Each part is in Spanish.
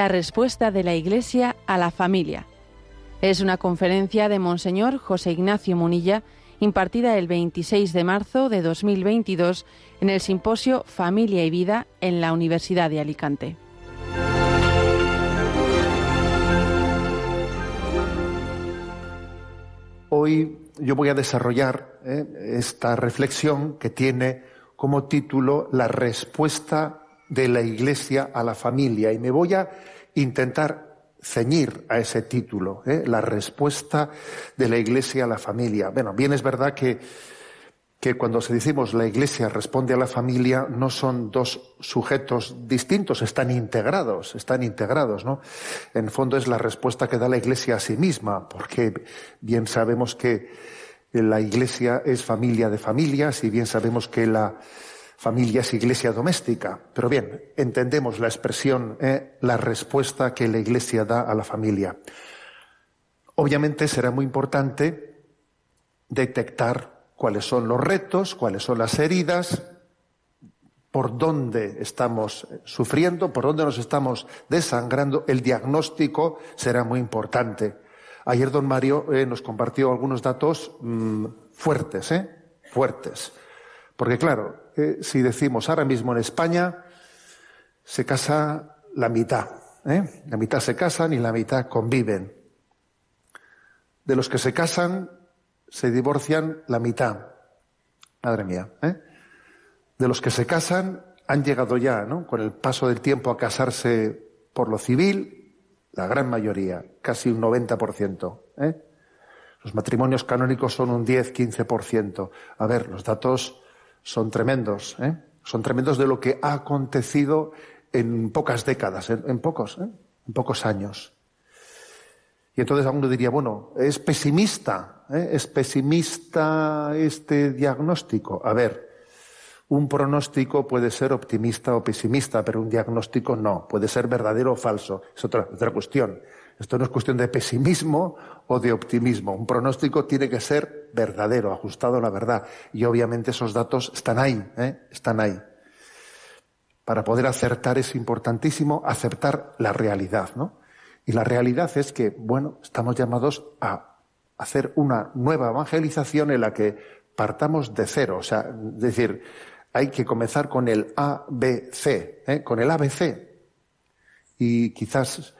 La respuesta de la Iglesia a la familia. Es una conferencia de Monseñor José Ignacio Munilla impartida el 26 de marzo de 2022 en el simposio Familia y Vida en la Universidad de Alicante. Hoy yo voy a desarrollar eh, esta reflexión que tiene como título La respuesta de la Iglesia a la familia y me voy a intentar ceñir a ese título, ¿eh? la respuesta de la Iglesia a la familia. Bueno, bien es verdad que, que cuando se decimos la Iglesia responde a la familia, no son dos sujetos distintos, están integrados, están integrados, ¿no? En fondo es la respuesta que da la Iglesia a sí misma, porque bien sabemos que la Iglesia es familia de familias y bien sabemos que la familia es iglesia doméstica. Pero bien, entendemos la expresión, eh, la respuesta que la iglesia da a la familia. Obviamente será muy importante detectar cuáles son los retos, cuáles son las heridas, por dónde estamos sufriendo, por dónde nos estamos desangrando. El diagnóstico será muy importante. Ayer don Mario eh, nos compartió algunos datos mm, fuertes, ¿eh? Fuertes. Porque claro, eh, si decimos ahora mismo en España se casa la mitad, ¿eh? la mitad se casan y la mitad conviven. De los que se casan, se divorcian la mitad. Madre mía. ¿eh? De los que se casan, han llegado ya, ¿no? Con el paso del tiempo a casarse por lo civil, la gran mayoría, casi un 90%. ¿eh? Los matrimonios canónicos son un 10-15%. A ver, los datos son tremendos, ¿eh? son tremendos de lo que ha acontecido en pocas décadas, en, pocos, ¿eh? en pocos años. Y entonces alguno diría, bueno, es pesimista, ¿eh? es pesimista este diagnóstico. A ver, un pronóstico puede ser optimista o pesimista, pero un diagnóstico no, puede ser verdadero o falso. Es otra, otra cuestión. Esto no es cuestión de pesimismo o de optimismo. Un pronóstico tiene que ser verdadero, ajustado a la verdad. Y obviamente esos datos están ahí, ¿eh? están ahí. Para poder acertar es importantísimo aceptar la realidad, ¿no? Y la realidad es que, bueno, estamos llamados a hacer una nueva evangelización en la que partamos de cero. O sea, es decir, hay que comenzar con el ABC, ¿eh? con el ABC. Y quizás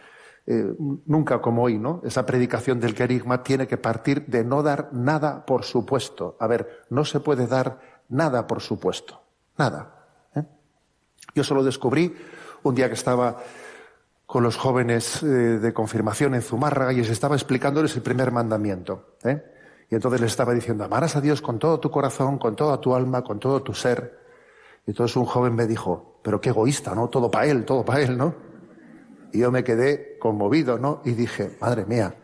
eh, nunca como hoy, ¿no? Esa predicación del querigma tiene que partir de no dar nada por supuesto. A ver, no se puede dar nada por supuesto. Nada. ¿eh? Yo solo descubrí un día que estaba con los jóvenes eh, de confirmación en Zumárraga y les estaba explicándoles el primer mandamiento. Y entonces les estaba diciendo, amarás a Dios con todo tu corazón, con toda tu alma, con todo tu ser. Y entonces un joven me dijo, pero qué egoísta, ¿no? Todo para él, todo para él, ¿no? Y yo me quedé conmovido, ¿no? Y dije, madre mía,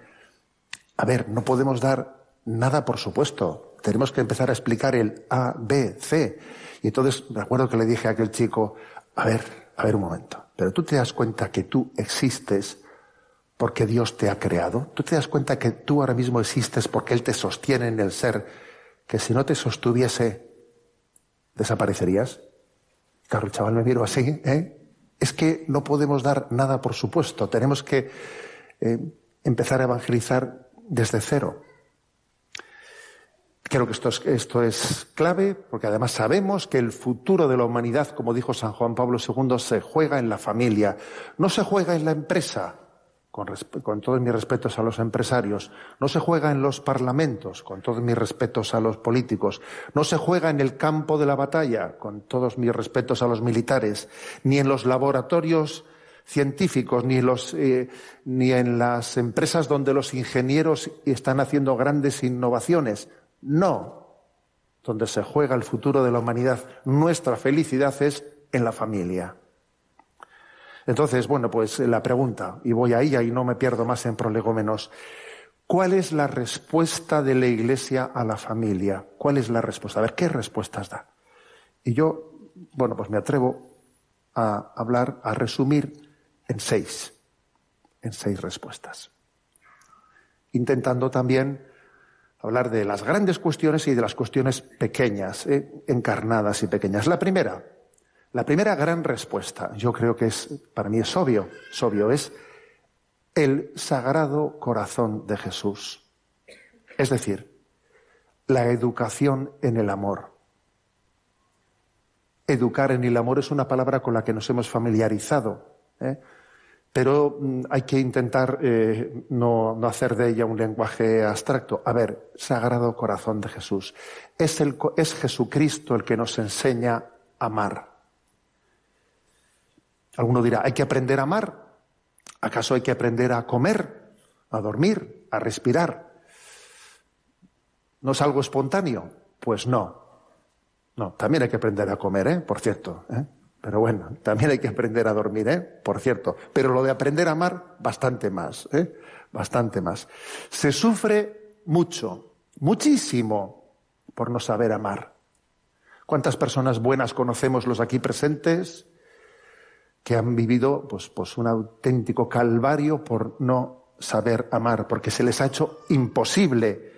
a ver, no podemos dar nada por supuesto. Tenemos que empezar a explicar el A, B, C. Y entonces me acuerdo que le dije a aquel chico, a ver, a ver un momento, pero tú te das cuenta que tú existes porque Dios te ha creado. Tú te das cuenta que tú ahora mismo existes porque Él te sostiene en el ser, que si no te sostuviese, desaparecerías. Claro, el chaval me miró así, ¿eh? Es que no podemos dar nada por supuesto, tenemos que eh, empezar a evangelizar desde cero. Creo que esto es, esto es clave porque además sabemos que el futuro de la humanidad, como dijo San Juan Pablo II, se juega en la familia, no se juega en la empresa, con, todos mis respetos a los empresarios, no se juega en los parlamentos, con todos mis respetos a los políticos, no se juega en el campo de la batalla, con todos mis respetos a los militares, ni en los laboratorios científicos, ni en, los, eh, ni en las empresas donde los ingenieros están haciendo grandes innovaciones. No. Donde se juega el futuro de la humanidad, nuestra felicidad es en la familia. Entonces, bueno, pues la pregunta, y voy a ella y no me pierdo más en prolegómenos. ¿Cuál es la respuesta de la Iglesia a la familia? ¿Cuál es la respuesta? A ver, ¿qué respuestas da? Y yo, bueno, pues me atrevo a hablar, a resumir en seis, en seis respuestas. Intentando también hablar de las grandes cuestiones y de las cuestiones pequeñas, eh, encarnadas y pequeñas. La primera, La primera gran respuesta, yo creo que es, para mí es obvio, es obvio, es el sagrado corazón de Jesús. Es decir, la educación en el amor. Educar en el amor es una palabra con la que nos hemos familiarizado, ¿eh? pero mm, hay que intentar eh, no, hacer de ella un lenguaje abstracto. A ver, Sagrado Corazón de Jesús. Es, es Jesucristo el que nos enseña a amar. Alguno dirá, ¿hay que aprender a amar? ¿Acaso hay que aprender a comer, a dormir, a respirar? ¿No es algo espontáneo? Pues no. No, también hay que aprender a comer, ¿eh? Por cierto. ¿eh? Pero bueno, también hay que aprender a dormir, ¿eh? Por cierto. Pero lo de aprender a amar, bastante más, ¿eh? Bastante más. Se sufre mucho, muchísimo, por no saber amar. ¿Cuántas personas buenas conocemos los aquí presentes que han vivido pues, pues un auténtico calvario por no saber amar, porque se les ha hecho imposible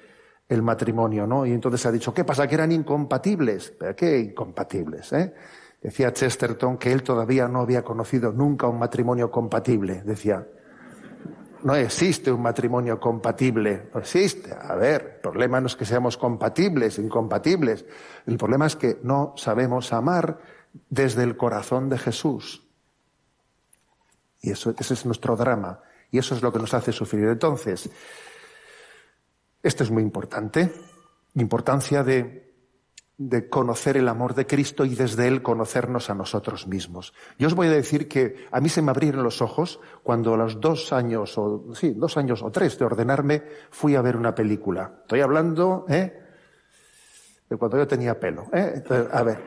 el matrimonio, ¿no? Y entonces se ha dicho, ¿qué pasa? Que eran incompatibles. ¿Pero qué incompatibles? Eh? Decía Chesterton que él todavía no había conocido nunca un matrimonio compatible. Decía, no existe un matrimonio compatible. No existe. A ver, el problema no es que seamos compatibles, incompatibles. El problema es que no sabemos amar desde el corazón de Jesús. Eso, ese es nuestro drama. Y eso es lo que nos hace sufrir. Entonces, esto es muy importante, importancia de, de, conocer el amor de Cristo y desde Él conocernos a nosotros mismos. Yo os voy a decir que a mí se me abrieron los ojos cuando a los dos años, o sí, dos años o tres de ordenarme, fui a ver una película. Estoy hablando, ¿eh? De cuando yo tenía pelo, ¿eh? a ver.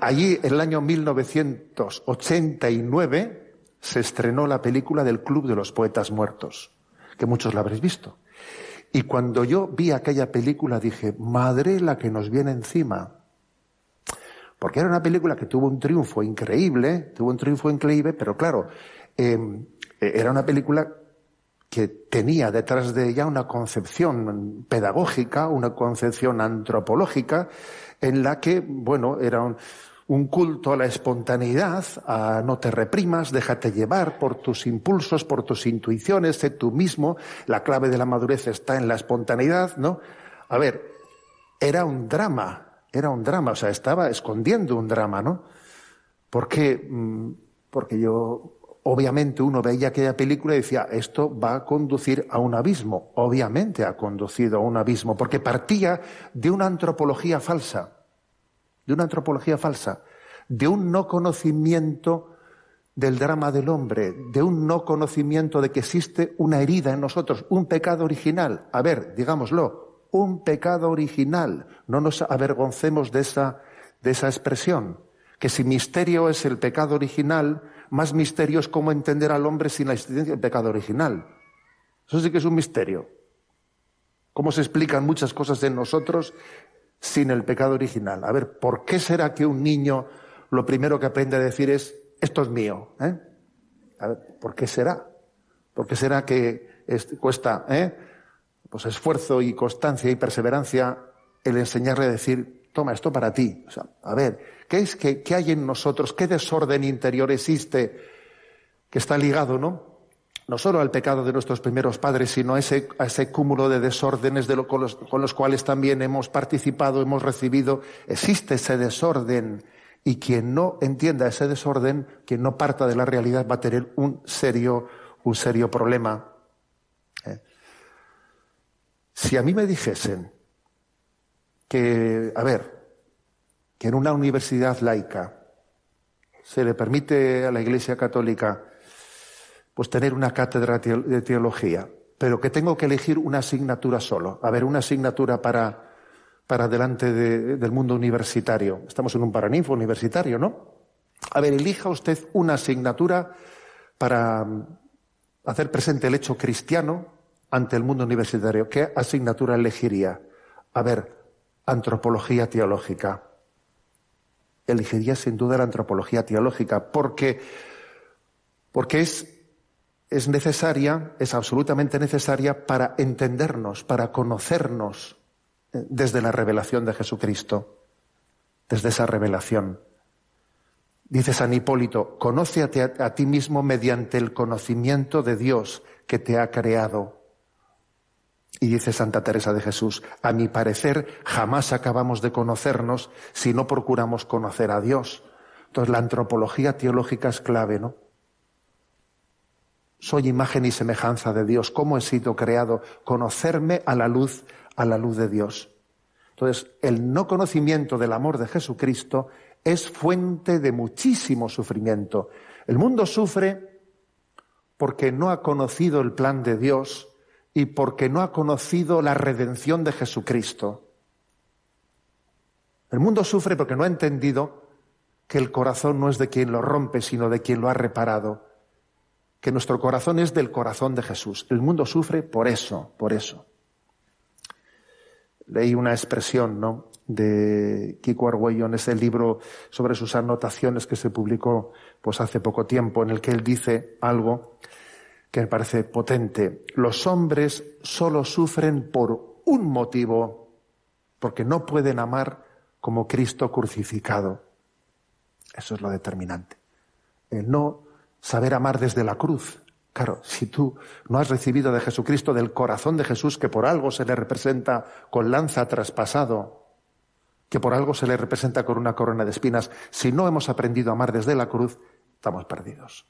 Allí, en el año 1989, se estrenó la película del Club de los Poetas Muertos, que muchos la habréis visto. Y cuando yo vi aquella película dije, madre la que nos viene encima. Porque era una película que tuvo un triunfo increíble, tuvo un triunfo increíble, pero claro, em, era una película que tenía detrás de ella una concepción pedagógica, una concepción antropológica, en la que, bueno, era un, un culto a la espontaneidad, a no te reprimas, déjate llevar por tus impulsos, por tus intuiciones, sé tú mismo, la clave de la madurez está en la espontaneidad, ¿no? A ver, era un drama, era un drama, o sea, estaba escondiendo un drama, ¿no? Porque, mm, porque yo, obviamente uno veía aquella película y decía, esto va a conducir a un abismo, obviamente ha conducido a un abismo, porque partía de una antropología falsa de una antropología falsa, de un no conocimiento del drama del hombre, de un no conocimiento de que existe una herida en nosotros, un pecado original. A ver, digámoslo, un pecado original. No nos avergoncemos de esa, de esa expresión. Que si misterio es el pecado original, más misterio es cómo entender al hombre sin la existencia del pecado original. Eso sí que es un misterio. Cómo se explican muchas cosas en nosotros sin el pecado original. A ver, ¿por qué será que un niño lo primero que aprende a decir es, esto es mío? ¿eh? A ver, ¿por qué será? ¿Por qué será que cuesta eh? pues esfuerzo y constancia y perseverancia el enseñarle a decir, toma esto para ti? O sea, a ver, ¿qué es que qué hay en nosotros? ¿Qué desorden interior existe que está ligado, no? No solo al pecado de nuestros primeros padres, sino a ese, cúmulo de desórdenes de con, los, cuales también hemos participado, hemos recibido. Existe ese desorden y quien no entienda ese desorden, quien no parta de la realidad, va a tener un serio, un serio problema. ¿eh? Si a mí me dijesen que, a ver, que en una universidad laica se le permite a la Iglesia Católica pues tener una cátedra de teología, pero que tengo que elegir una asignatura solo. A ver, una asignatura para, para delante del mundo universitario. Estamos en un paraninfo universitario, ¿no? A ver, elija usted una asignatura para mm, hacer presente el hecho cristiano ante el mundo universitario. ¿Qué asignatura elegiría? A ver, antropología teológica. Elegiría sin duda la antropología teológica, porque, porque es es necesaria, es absolutamente necesaria para entendernos, para conocernos eh, desde la revelación de Jesucristo, desde esa revelación. Dice San Hipólito, conócete a, a ti mismo mediante el conocimiento de Dios que te ha creado. Y dice Santa Teresa de Jesús, a mi parecer jamás acabamos de conocernos si no procuramos conocer a Dios. Entonces la antropología teológica es clave, ¿no? Soy imagen y semejanza de Dios. ¿Cómo he sido creado? Conocerme a la luz, a la luz de Dios. Entonces, el no conocimiento del amor de Jesucristo es fuente de muchísimo sufrimiento. El mundo sufre porque no ha conocido el plan de Dios y porque no ha conocido la redención de Jesucristo. El mundo sufre porque no ha entendido que el corazón no es de quien lo rompe, sino de quien lo ha reparado. Que nuestro corazón es del corazón de Jesús. El mundo sufre por eso, por eso leí una expresión ¿no? de Kiko Argüello en ese libro sobre sus anotaciones que se publicó pues hace poco tiempo, en el que él dice algo que me parece potente. Los hombres solo sufren por un motivo, porque no pueden amar como Cristo crucificado. Eso es lo determinante. El no saber amar desde la cruz, Claro, si tú no has recibido de Jesucristo, del corazón de Jesús, que por algo se le representa con lanza traspasado, que por algo se le representa con una corona de espinas, si no hemos aprendido a amar desde la cruz, estamos perdidos.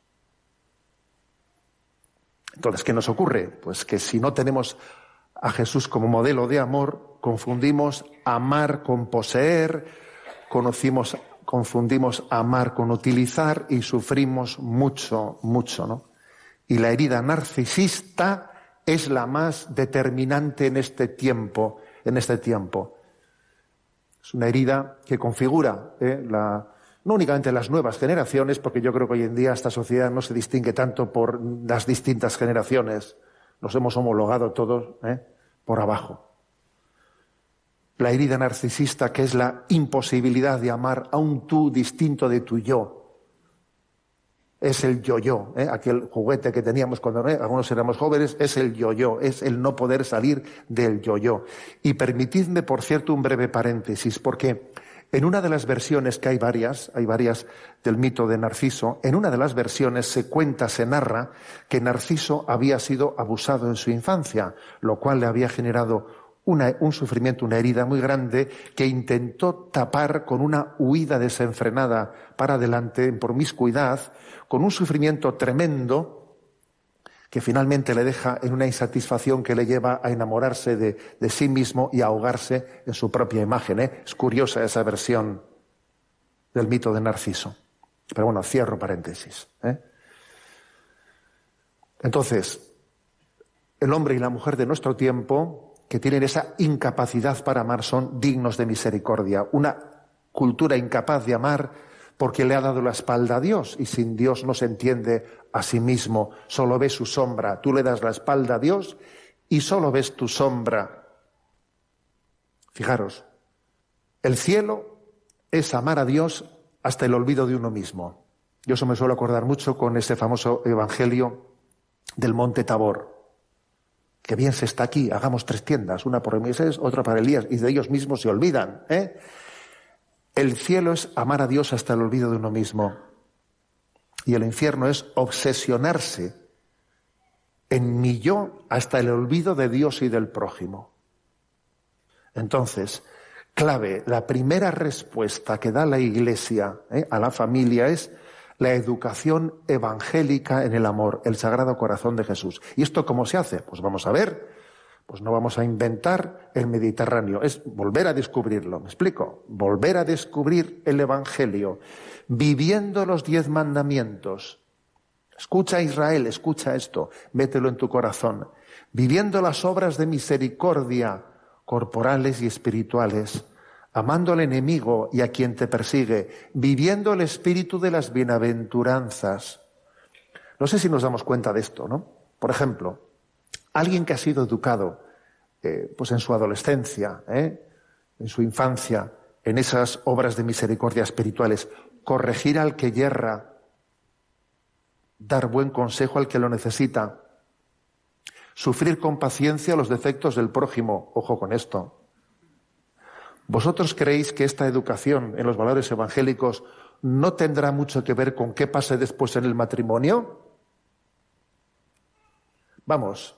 Entonces, ¿qué nos ocurre? Pues que si no tenemos a Jesús como modelo de amor, confundimos amar con poseer, conocimos, confundimos amar con utilizar y sufrimos mucho, mucho, ¿no? Y la herida narcisista es la más determinante en este tiempo, en este tiempo. Es una herida que configura ¿eh? no únicamente las nuevas generaciones, porque yo creo que hoy en día esta sociedad no se distingue tanto por las distintas generaciones. Nos hemos homologado todos ¿eh? por abajo. La herida narcisista, que es la imposibilidad de amar a un tú distinto de tu yo, es el yo-yo, ¿eh? aquel juguete que teníamos cuando ¿eh? algunos éramos jóvenes, es el yo-yo, es el no poder salir del yo-yo. Y permitidme, por cierto, un breve paréntesis, porque en una de las versiones, que hay varias, hay varias del mito de Narciso, en una de las versiones se cuenta, se narra que Narciso había sido abusado en su infancia, lo cual le había generado un sufrimiento, una herida muy grande que intentó tapar con una huida desenfrenada para adelante en promiscuidad, con un sufrimiento tremendo que finalmente le deja en una insatisfacción que le lleva a enamorarse de, sí mismo y a ahogarse en su propia imagen. ¿eh? Es curiosa esa versión del mito de Narciso. Pero bueno, cierro paréntesis. ¿eh? Entonces, el hombre y la mujer de nuestro tiempo, que tienen esa incapacidad para amar, son dignos de misericordia. Una cultura incapaz de amar porque le ha dado la espalda a Dios y sin Dios no se entiende a sí mismo, solo ve su sombra. Tú le das la espalda a Dios y solo ves tu sombra. Fijaros, el cielo es amar a Dios hasta el olvido de uno mismo. Yo eso me suelo acordar mucho con ese famoso evangelio del monte Tabor. Que bien se está aquí, hagamos tres tiendas, una por Moisés, otra para Elías, y de ellos mismos se olvidan. ¿eh? El cielo es amar a Dios hasta el olvido de uno mismo. Y el infierno es obsesionarse en mi yo hasta el olvido de Dios y del prójimo. Entonces, clave, la primera respuesta que da la Iglesia ¿eh? a la familia es la educación evangélica en el amor, el Sagrado Corazón de Jesús. ¿Y esto cómo se hace? Pues vamos a ver. Pues no vamos a inventar el Mediterráneo, es volver a descubrirlo. ¿Me explico? Volver a descubrir el Evangelio, viviendo los diez mandamientos. Escucha Israel, escucha esto, mételo en tu corazón. Viviendo las obras de misericordia corporales y espirituales, amando al enemigo y a quien te persigue, viviendo el espíritu de las bienaventuranzas. No sé si nos damos cuenta de esto, ¿no? Por ejemplo, Alguien que ha sido educado eh, pues en su adolescencia, ¿eh? en su infancia, en esas obras de misericordia espirituales, corregir al que yerra, dar buen consejo al que lo necesita, sufrir con paciencia los defectos del prójimo, ojo con esto. ¿Vosotros creéis que esta educación en los valores evangélicos no tendrá mucho que ver con qué pase después en el matrimonio? Vamos,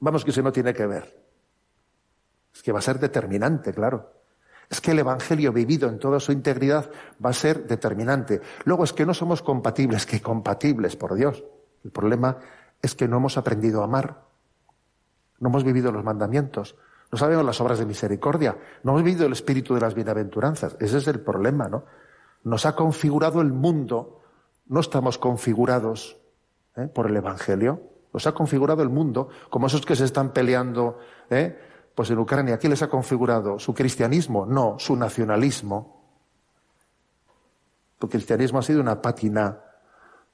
vamos que eso no tiene que ver. Es que va a ser determinante, claro. Es que el Evangelio vivido en toda su integridad va a ser determinante. Luego es que no somos compatibles, que compatibles, por Dios. El problema es que no hemos aprendido a amar. No hemos vivido los mandamientos. No sabemos las obras de misericordia. No hemos vivido el espíritu de las bienaventuranzas. Ese es el problema, ¿no? Nos ha configurado el mundo. No estamos configurados ¿eh? por el Evangelio. Nos ha configurado el mundo, como esos que se están peleando ¿eh? Pues en Ucrania, ¿quién les ha configurado? ¿Su cristianismo? No, su nacionalismo. Tu cristianismo ha sido una pátina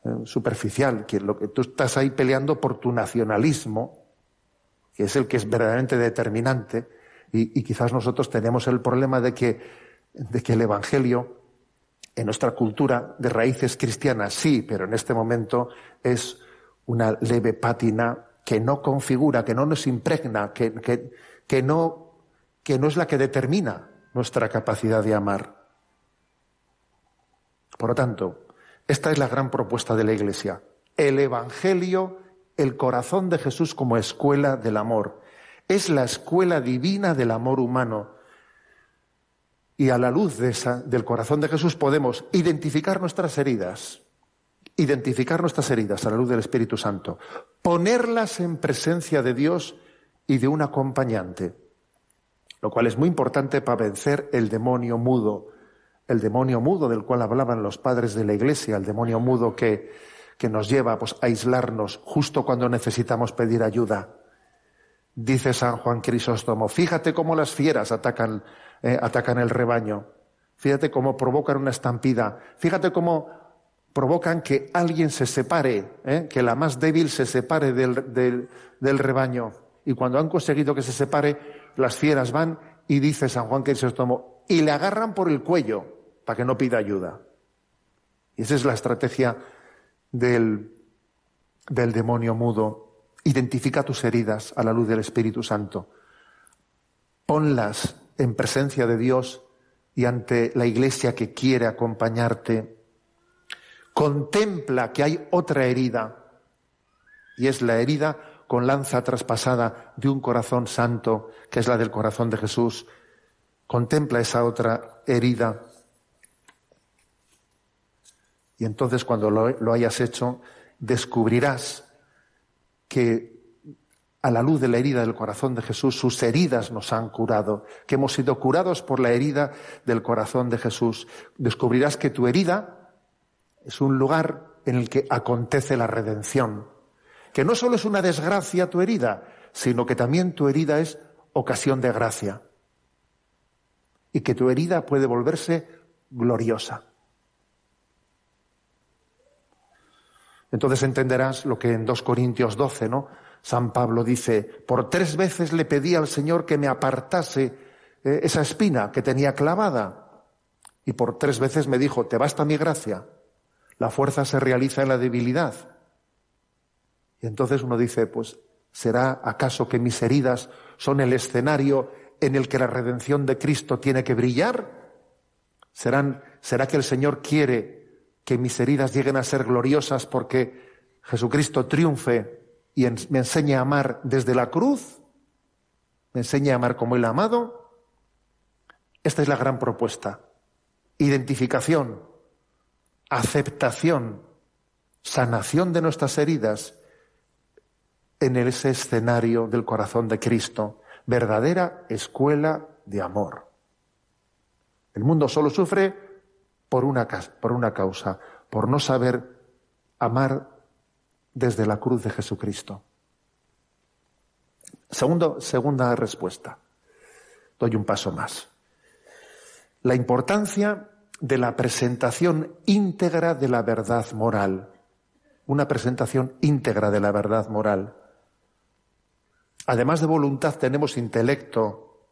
eh, superficial, que lo que tú estás ahí peleando por tu nacionalismo, que es el que es verdaderamente determinante, y, quizás nosotros tenemos el problema de que, de que el Evangelio, en nuestra cultura de raíces cristianas, sí, pero en este momento es una leve pátina que no configura, que no nos impregna, que, que no, que no es la que determina nuestra capacidad de amar. Por lo tanto, esta es la gran propuesta de la Iglesia. El Evangelio, el corazón de Jesús como escuela del amor. Es la escuela divina del amor humano. Y a la luz de esa, del corazón de Jesús podemos identificar nuestras heridas, identificar nuestras heridas a la luz del Espíritu Santo, ponerlas en presencia de Dios y de un acompañante, lo cual es muy importante para vencer el demonio mudo, el demonio mudo del cual hablaban los padres de la Iglesia, el demonio mudo que, que nos lleva pues, a aislarnos justo cuando necesitamos pedir ayuda. Dice San Juan Crisóstomo, fíjate cómo las fieras atacan, eh, atacan el rebaño, fíjate cómo provocan una estampida, fíjate cómo provocan que alguien se separe, eh, que la más débil se separe del, del, del rebaño y cuando han conseguido que se separe, las fieras van y dice San Juan tomó, y le agarran por el cuello para que no pida ayuda. Y esa es la estrategia del, del demonio mudo. Identifica tus heridas a la luz del Espíritu Santo. Ponlas en presencia de Dios y ante la iglesia que quiere acompañarte. Contempla que hay otra herida y es la herida con lanza traspasada de un corazón santo, que es la del corazón de Jesús. Contempla esa otra herida. Y entonces cuando lo, hayas hecho, descubrirás que a la luz de la herida del corazón de Jesús, sus heridas nos han curado, que hemos sido curados por la herida del corazón de Jesús. Descubrirás que tu herida es un lugar en el que acontece la redención que no solo es una desgracia tu herida, sino que también tu herida es ocasión de gracia. Y que tu herida puede volverse gloriosa. Entonces entenderás lo que en 2 Corintios 12, ¿no? San Pablo dice, por tres veces le pedí al Señor que me apartase eh, esa espina que tenía clavada. Y por tres veces me dijo, te basta mi gracia. La fuerza se realiza en la debilidad. Y entonces uno dice, pues, ¿será acaso que mis heridas son el escenario en el que la redención de Cristo tiene que brillar? ¿Serán, ¿Será que el Señor quiere que mis heridas lleguen a ser gloriosas porque Jesucristo triunfe y me enseñe a amar desde la cruz? ¿Me enseñe a amar como Él ha amado? Esta es la gran propuesta. Identificación, aceptación, sanación de nuestras heridas en ese escenario del corazón de Cristo, verdadera escuela de amor. El mundo solo sufre por una, por una causa, por no saber amar desde la cruz de Jesucristo. Segundo, segunda respuesta. Doy un paso más. La importancia de la presentación íntegra de la verdad moral. Una presentación íntegra de la verdad moral. Además de voluntad tenemos intelecto.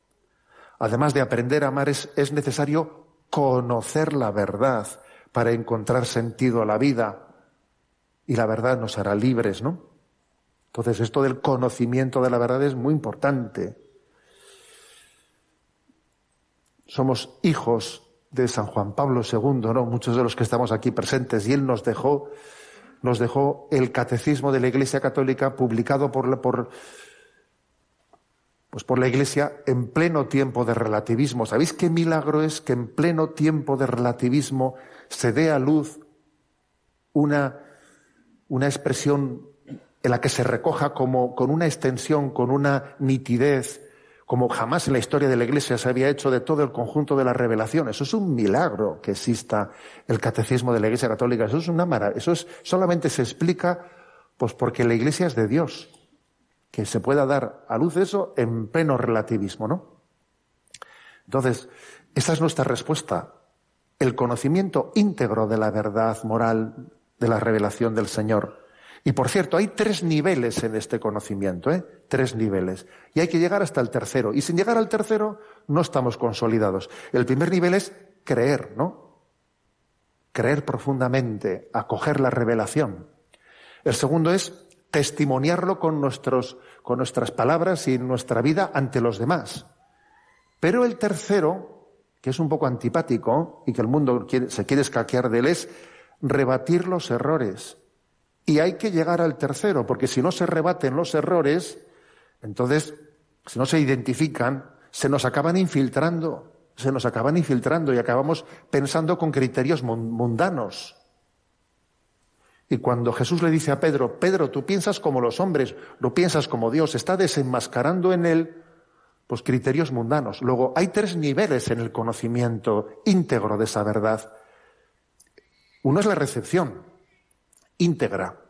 Además de aprender a amar es, necesario conocer la verdad para encontrar sentido a la vida. Y la verdad nos hará libres, ¿no? Entonces esto del conocimiento de la verdad es muy importante. Somos hijos de San Juan Pablo II, ¿no? Muchos de los que estamos aquí presentes, y él nos dejó, nos dejó el catecismo de la Iglesia Católica publicado por, por, pues por la Iglesia en pleno tiempo de relativismo. ¿Sabéis qué milagro es que en pleno tiempo de relativismo se dé a luz una, una expresión en la que se recoja como con una extensión, con una nitidez, como jamás en la historia de la Iglesia se había hecho de todo el conjunto de la revelación. Eso es un milagro que exista el catecismo de la Iglesia Católica. Eso es una maravilla. Eso es, solamente se explica pues porque la Iglesia es de Dios. Que se pueda dar a luz eso en pleno relativismo, ¿no? Entonces, esa es nuestra respuesta. El conocimiento íntegro de la verdad moral, de la revelación del Señor. Y por cierto, hay tres niveles en este conocimiento, ¿eh? Tres niveles. Y hay que llegar hasta el tercero. Y sin llegar al tercero, no estamos consolidados. El primer nivel es creer, ¿no? Creer profundamente, acoger la revelación. El segundo es testimoniarlo con, nuestros, con nuestras palabras y nuestra vida ante los demás. Pero el tercero, que es un poco antipático y que el mundo se quiere escaquear de él, es rebatir los errores y hay que llegar al tercero, porque si no se rebaten los errores, entonces, si no se identifican, se nos acaban infiltrando, se nos acaban infiltrando y acabamos pensando con criterios mundanos. Y cuando Jesús le dice a Pedro, Pedro, tú piensas como los hombres, no piensas como Dios, está desenmascarando en él pues criterios mundanos. Luego, hay tres niveles en el conocimiento íntegro de esa verdad. Uno es la recepción, íntegra.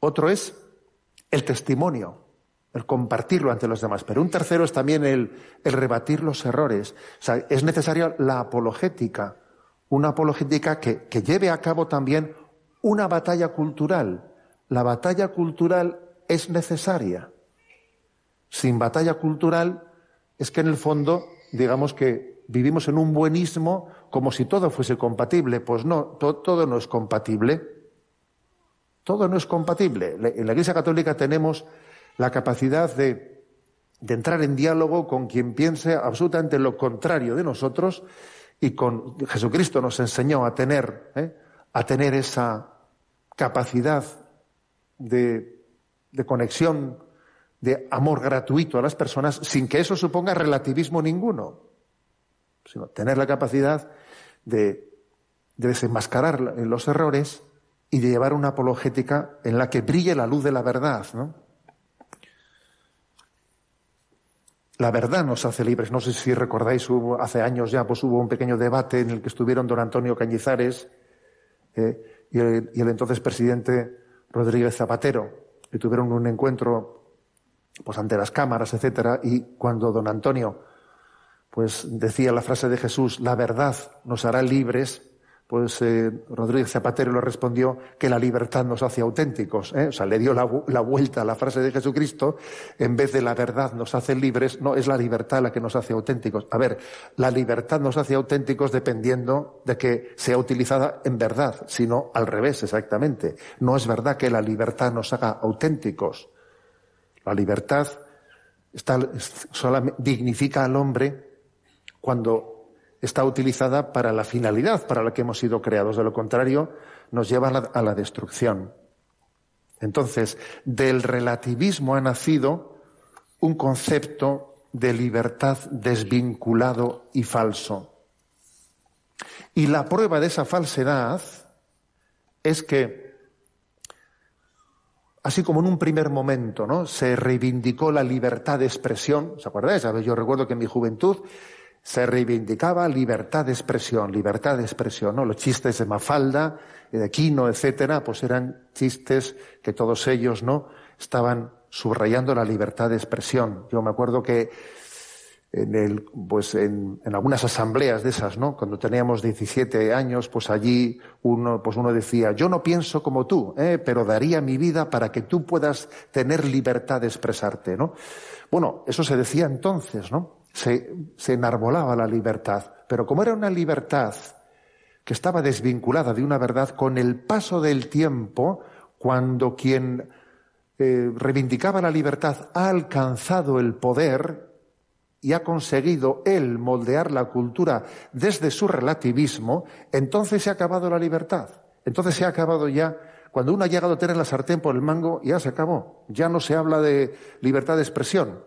Otro es el testimonio, el compartirlo ante los demás. Pero un tercero es también el, rebatir los errores. O sea, es necesaria la apologética, una apologética que, que lleve a cabo también una batalla cultural. La batalla cultural es necesaria. Sin batalla cultural es que en el fondo, digamos que vivimos en un buenismo como si todo fuese compatible. Pues no, todo no es compatible. Todo no es compatible. En la Iglesia Católica tenemos la capacidad de, entrar en diálogo con quien piense absolutamente lo contrario de nosotros y con Jesucristo nos enseñó a tener, ¿eh? a tener esa capacidad de, conexión, de amor gratuito a las personas sin que eso suponga relativismo ninguno, sino tener la capacidad de, de desenmascarar los errores y de llevar una apologética en la que brille la luz de la verdad, ¿no? La verdad nos hace libres. No sé si recordáis, hace años ya, pues hubo un pequeño debate en el que estuvieron don Antonio Cañizares eh, y, el, entonces presidente Rodríguez Zapatero, y tuvieron un encuentro pues ante las cámaras, etcétera, y cuando don Antonio pues decía la frase de Jesús, la verdad nos hará libres, pues eh, Rodríguez Zapatero le respondió que la libertad nos hace auténticos. ¿eh? O sea, le dio la, vuelta a la frase de Jesucristo, en vez de la verdad nos hace libres, no, es la libertad la que nos hace auténticos. A ver, la libertad nos hace auténticos dependiendo de que sea utilizada en verdad, sino al revés, exactamente. No es verdad que la libertad nos haga auténticos. La libertad está, dignifica al hombre cuando está utilizada para la finalidad para la que hemos sido creados. De lo contrario, nos lleva a la, destrucción. Entonces, del relativismo ha nacido un concepto de libertad desvinculado y falso. Y la prueba de esa falsedad es que, así como en un primer momento, ¿no? Se reivindicó la libertad de expresión, ¿os acordáis? Yo recuerdo que en mi juventud se reivindicaba libertad de expresión, libertad de expresión, ¿no? Los chistes de Mafalda, de Quino, etcétera, pues eran chistes que todos ellos, ¿no? Estaban subrayando la libertad de expresión. Yo me acuerdo que en el, pues en, algunas asambleas de esas, ¿no? Cuando teníamos 17 años, pues allí uno, pues uno decía, yo no pienso como tú, ¿eh? pero daría mi vida para que tú puedas tener libertad de expresarte, ¿no? Bueno, eso se decía entonces, ¿no? Se, enarbolaba la libertad. Pero como era una libertad que estaba desvinculada de una verdad, con el paso del tiempo, cuando quien eh, reivindicaba la libertad ha alcanzado el poder, y ha conseguido él moldear la cultura desde su relativismo, entonces se ha acabado la libertad. Entonces se ha acabado ya, cuando uno ha llegado a tener la sartén por el mango, ya se acabó. Ya no se habla de libertad de expresión.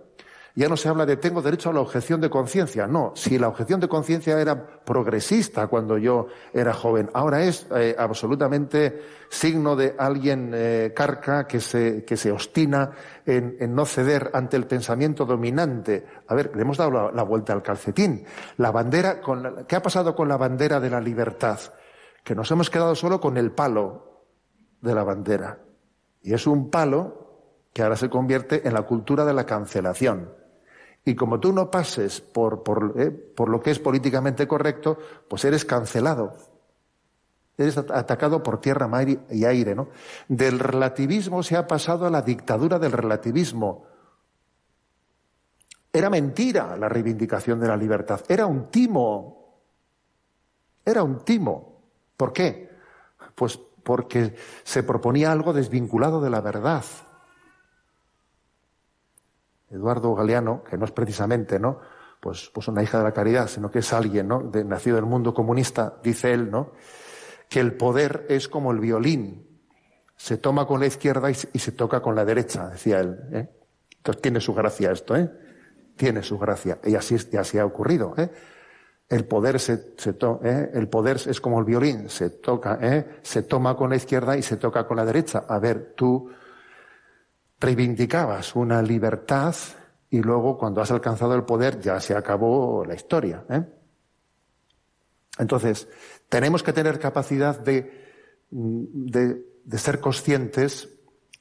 Ya no se habla de tengo derecho a la objeción de conciencia. No, si la objeción de conciencia era progresista cuando yo era joven, ahora es eh, absolutamente signo de alguien eh, carca que se, que se obstina en, no ceder ante el pensamiento dominante. A ver, le hemos dado la, vuelta al calcetín. La bandera, con ¿qué ha pasado con la bandera de la libertad? Que nos hemos quedado solo con el palo de la bandera. Y es un palo que ahora se convierte en la cultura de la cancelación. Y como tú no pases por, por, eh, por, lo que es políticamente correcto, pues eres cancelado. Eres atacado por tierra, mar y aire, ¿no? Del relativismo se ha pasado a la dictadura del relativismo. Era mentira la reivindicación de la libertad. Era un timo. Era un timo. ¿Por qué? Pues porque se proponía algo desvinculado de la verdad. Eduardo Galeano, que no es precisamente, ¿no? Pues, pues una hija de la caridad, sino que es alguien, ¿no? Nacido del mundo comunista, dice él, ¿no? Que el poder es como el violín. Se toma con la izquierda y, se toca con la derecha, decía él. ¿eh? Entonces tiene su gracia esto, ¿eh? Tiene su gracia. Y así, y así ha ocurrido, ¿eh? El poder, se, se ¿eh? el poder es como el violín, se toca, ¿eh? se toma con la izquierda y se toca con la derecha. A ver, tú reivindicabas una libertad y luego cuando has alcanzado el poder ya se acabó la historia. ¿eh? Entonces, tenemos que tener capacidad de, de, ser conscientes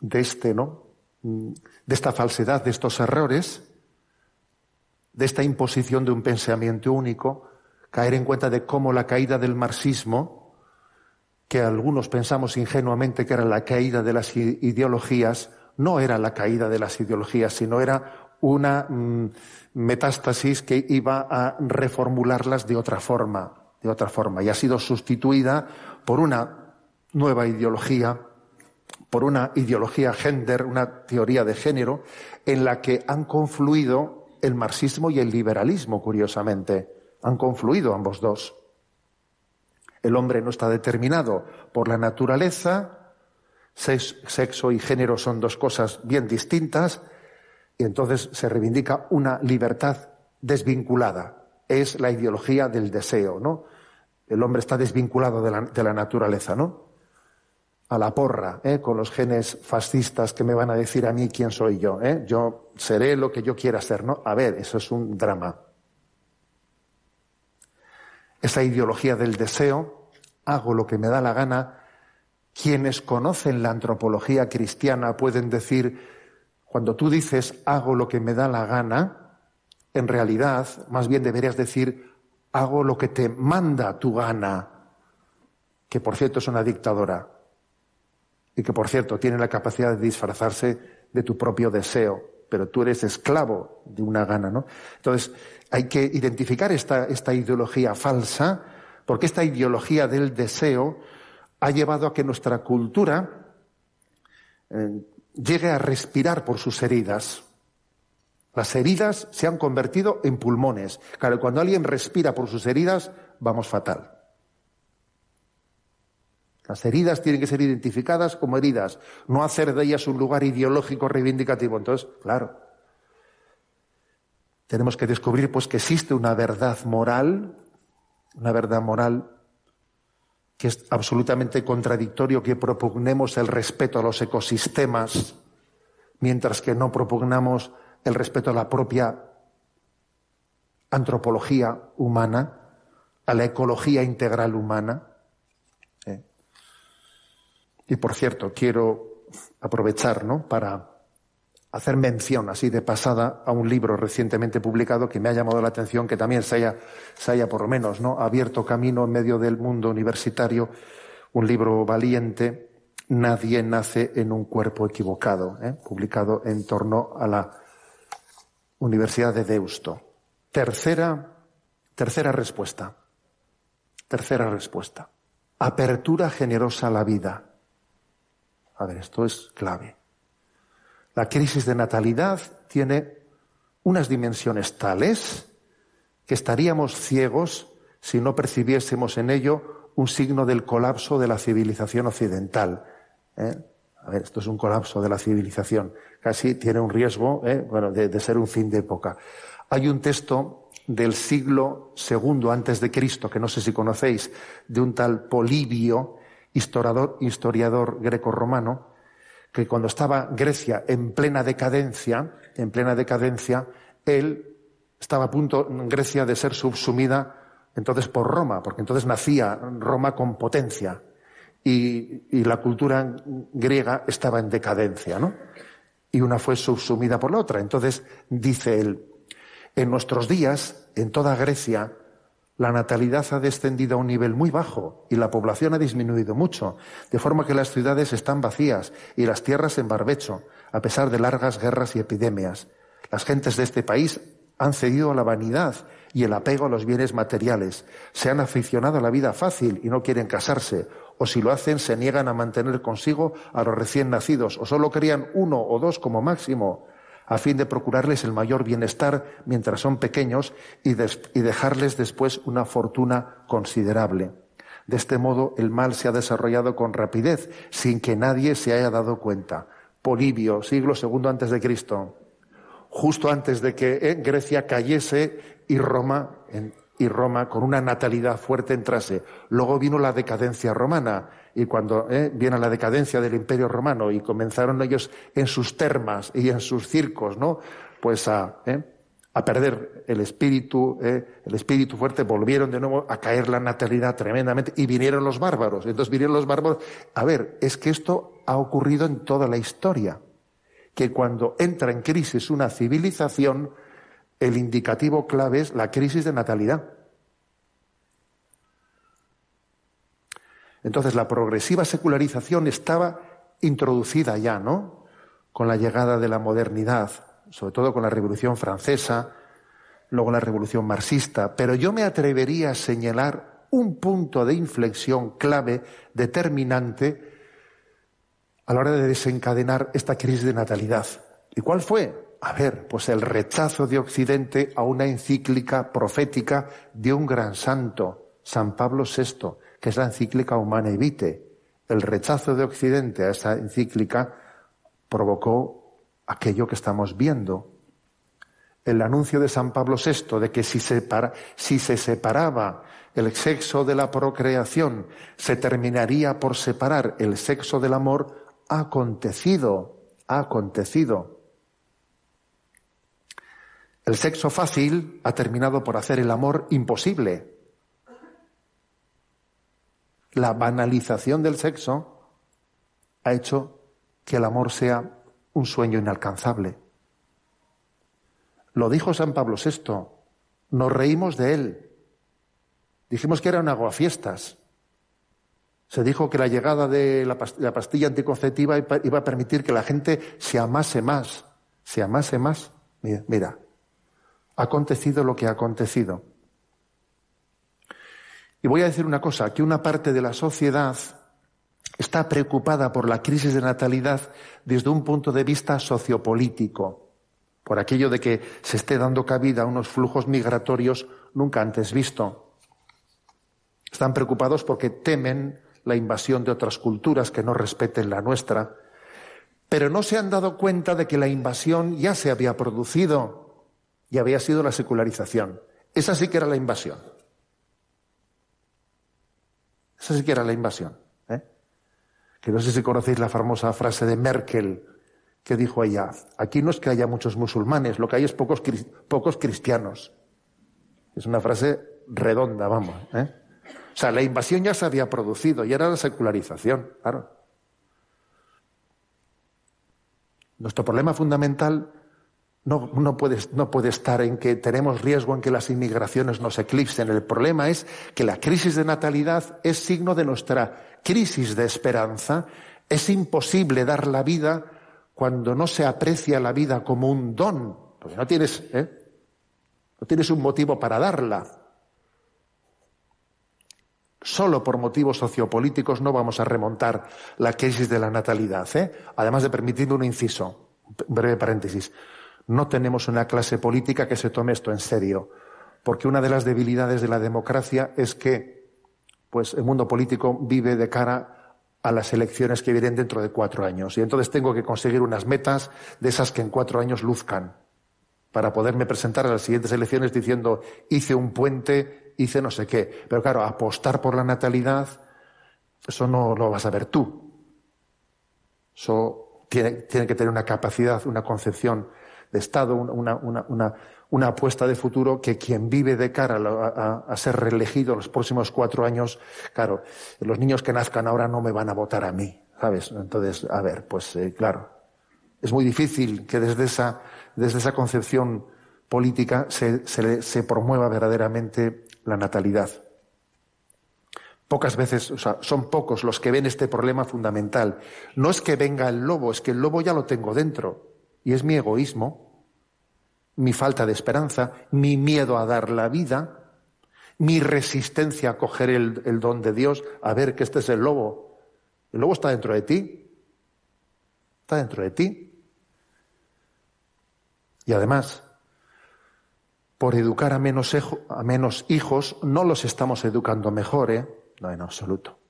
de este, ¿no? de esta falsedad, de estos errores, de esta imposición de un pensamiento único, caer en cuenta de cómo la caída del marxismo, que algunos pensamos ingenuamente que era la caída de las ideologías, no era la caída de las ideologías, sino era una mm, metástasis que iba a reformularlas de otra forma, de otra forma, y ha sido sustituida por una nueva ideología, por una ideología gender, una teoría de género, en la que han confluido el marxismo y el liberalismo, curiosamente. Han confluido ambos dos. El hombre no está determinado por la naturaleza, sexo y género son dos cosas bien distintas y entonces se reivindica una libertad desvinculada. Es la ideología del deseo, ¿no? El hombre está desvinculado de la, naturaleza, ¿no? A la porra, ¿eh? con los genes fascistas que me van a decir a mí quién soy yo. ¿eh? Yo seré lo que yo quiera ser, ¿no? A ver, eso es un drama. Esa ideología del deseo, hago lo que me da la gana, quienes conocen la antropología cristiana pueden decir, cuando tú dices hago lo que me da la gana, en realidad más bien deberías decir hago lo que te manda tu gana, que por cierto es una dictadora y que por cierto tiene la capacidad de disfrazarse de tu propio deseo, pero tú eres esclavo de una gana, ¿no? Entonces hay que identificar esta, esta ideología falsa, porque esta ideología del deseo ha llevado a que nuestra cultura eh, llegue a respirar por sus heridas. Las heridas se han convertido en pulmones. Claro, cuando alguien respira por sus heridas, vamos fatal. Las heridas tienen que ser identificadas como heridas, no hacer de ellas un lugar ideológico reivindicativo. Entonces, claro, tenemos que descubrir pues que existe una verdad moral, una verdad moral que es absolutamente contradictorio que propugnemos el respeto a los ecosistemas, mientras que no propugnamos el respeto a la propia antropología humana, a la ecología integral humana. ¿eh? Y por cierto, quiero aprovechar ¿no? para hacer mención así de pasada a un libro recientemente publicado que me ha llamado la atención, que también se haya, se haya por lo menos ¿no? abierto camino en medio del mundo universitario, un libro valiente, Nadie nace en un cuerpo equivocado, ¿eh? publicado en torno a la Universidad de Deusto. Tercera, tercera respuesta. Tercera respuesta. Apertura generosa a la vida. A ver, esto es clave. La crisis de natalidad tiene unas dimensiones tales que estaríamos ciegos si no percibiésemos en ello un signo del colapso de la civilización occidental. ¿eh? A ver, esto es un colapso de la civilización. Casi tiene un riesgo ¿eh? bueno, de, ser un fin de época. Hay un texto del siglo II antes de Cristo, que no sé si conocéis, de un tal Polibio, historiador, historiador greco-romano, que cuando estaba Grecia en plena decadencia, en plena decadencia, él estaba a punto, Grecia, de ser subsumida entonces por Roma, porque entonces nacía Roma con potencia y, la cultura griega estaba en decadencia, ¿no? Y una fue subsumida por la otra. Entonces dice él, en nuestros días, en toda Grecia, la natalidad ha descendido a un nivel muy bajo y la población ha disminuido mucho, de forma que las ciudades están vacías y las tierras en barbecho, a pesar de largas guerras y epidemias. Las gentes de este país han cedido a la vanidad y el apego a los bienes materiales, se han aficionado a la vida fácil y no quieren casarse, o si lo hacen se niegan a mantener consigo a los recién nacidos, o solo crían uno o dos como máximo, a fin de procurarles el mayor bienestar mientras son pequeños y, dejarles después una fortuna considerable. De este modo, el mal se ha desarrollado con rapidez, sin que nadie se haya dado cuenta. Polibio, siglo segundo antes de Cristo, justo antes de que eh, Grecia cayese y Roma, y Roma con una natalidad fuerte entrase. Luego vino la decadencia romana y cuando eh, viene la decadencia del Imperio romano y comenzaron ellos en sus termas y en sus circos, ¿no? Pues a, eh, a perder el espíritu, eh, el espíritu fuerte, volvieron de nuevo a caer la natalidad tremendamente y vinieron los bárbaros. Entonces vinieron los bárbaros. A ver, es que esto ha ocurrido en toda la historia, que cuando entra en crisis una civilización, el indicativo clave es la crisis de natalidad. Entonces la progresiva secularización estaba introducida ya, ¿no? Con la llegada de la modernidad, sobre todo con la Revolución Francesa, luego la Revolución Marxista, pero yo me atrevería a señalar un punto de inflexión clave, determinante, a la hora de desencadenar esta crisis de natalidad. ¿Y cuál fue? A ver, pues el rechazo de Occidente a una encíclica profética de un gran santo, San Pablo VI, que es la encíclica Humana Vitae. El rechazo de Occidente a esa encíclica provocó aquello que estamos viendo. El anuncio de San Pablo VI de que si, si se separaba el sexo de la procreación, se terminaría por separar el sexo del amor, ha acontecido, ha acontecido. El sexo fácil ha terminado por hacer el amor imposible la banalización del sexo ha hecho que el amor sea un sueño inalcanzable. Lo dijo San Pablo VI, nos reímos de él. Dijimos que era un aguafiestas. Se dijo que la llegada de la pastilla anticonceptiva iba a permitir que la gente se amase más, se amase más. Mira, mira, ha acontecido lo que ha acontecido. Y voy a decir una cosa, que una parte de la sociedad está preocupada por la crisis de natalidad desde un punto de vista sociopolítico, por aquello de que se esté dando cabida a unos flujos migratorios nunca antes visto. Están preocupados porque temen la invasión de otras culturas que no respeten la nuestra, pero no se han dado cuenta de que la invasión ya se había producido y había sido la secularización. Esa sí que era la invasión. Esa sí que era la invasión. ¿eh? Que no sé si conocéis la famosa frase de Merkel que dijo ella, aquí no es que haya muchos musulmanes, lo que hay es pocos, pocos cristianos. Es una frase redonda, vamos. ¿eh? O sea, la invasión ya se había producido y era la secularización, claro. Nuestro problema fundamental no, puede, no puede estar en que tenemos riesgo en que las inmigraciones nos eclipsen. El problema es que la crisis de natalidad es signo de nuestra crisis de esperanza. Es imposible dar la vida cuando no se aprecia la vida como un don, porque no tienes, ¿eh? no tienes un motivo para darla. Solo por motivos sociopolíticos no vamos a remontar la crisis de la natalidad. ¿eh? Además de permitirme un inciso, un breve paréntesis. No tenemos una clase política que se tome esto en serio, porque una de las debilidades de la democracia es que pues, el mundo político vive de cara a las elecciones que vienen dentro de cuatro años. Y entonces tengo que conseguir unas metas de esas que en cuatro años luzcan, para poderme presentar a las siguientes elecciones diciendo hice un puente, hice no sé qué. Pero claro, apostar por la natalidad, eso no lo vas a ver tú. Eso tiene, tiene que tener una capacidad, una concepción de Estado, una, apuesta de futuro que quien vive de cara a, ser reelegido los próximos cuatro años, claro, los niños que nazcan ahora no me van a votar a mí, ¿sabes? Entonces, a ver, pues eh, claro, es muy difícil que desde esa, desde esa concepción política se, se promueva verdaderamente la natalidad. Pocas veces, o sea, son pocos los que ven este problema fundamental. No es que venga el lobo, es que el lobo ya lo tengo dentro. Y es mi egoísmo, mi falta de esperanza, mi miedo a dar la vida, mi resistencia a coger el, don de Dios, a ver que este es el lobo. El lobo está dentro de ti. Está dentro de ti. Y además, por educar a menos, a menos hijos, no los estamos educando mejor, ¿eh? No, en absoluto.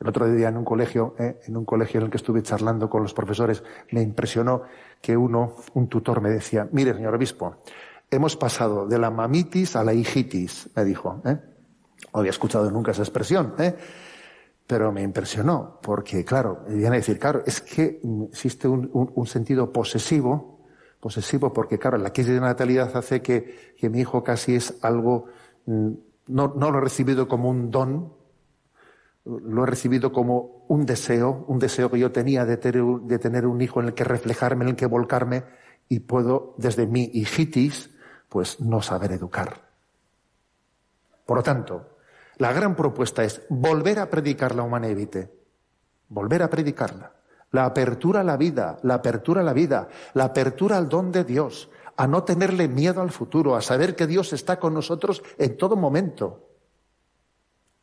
El otro día en un colegio, eh, en un colegio en el que estuve charlando con los profesores, me impresionó que uno, un tutor, me decía: Mire, señor obispo, hemos pasado de la mamitis a la hijitis, me dijo. ¿eh? No había escuchado nunca esa expresión, ¿eh? pero me impresionó, porque, claro, viene a decir, claro, es que existe un, sentido posesivo, posesivo, porque, claro, la crisis de natalidad hace que, que mi hijo casi es algo, mm, no, no lo he recibido como un don, lo he recibido como un deseo, un deseo que yo tenía de tener, un hijo en el que reflejarme, en el que volcarme, y puedo, desde mi hijitis, pues no saber educar. Por lo tanto, la gran propuesta es volver a predicar la humana evite, volver a predicarla. La apertura a la vida, la apertura a la vida, la apertura al don de Dios, a no tenerle miedo al futuro, a saber que Dios está con nosotros en todo momento.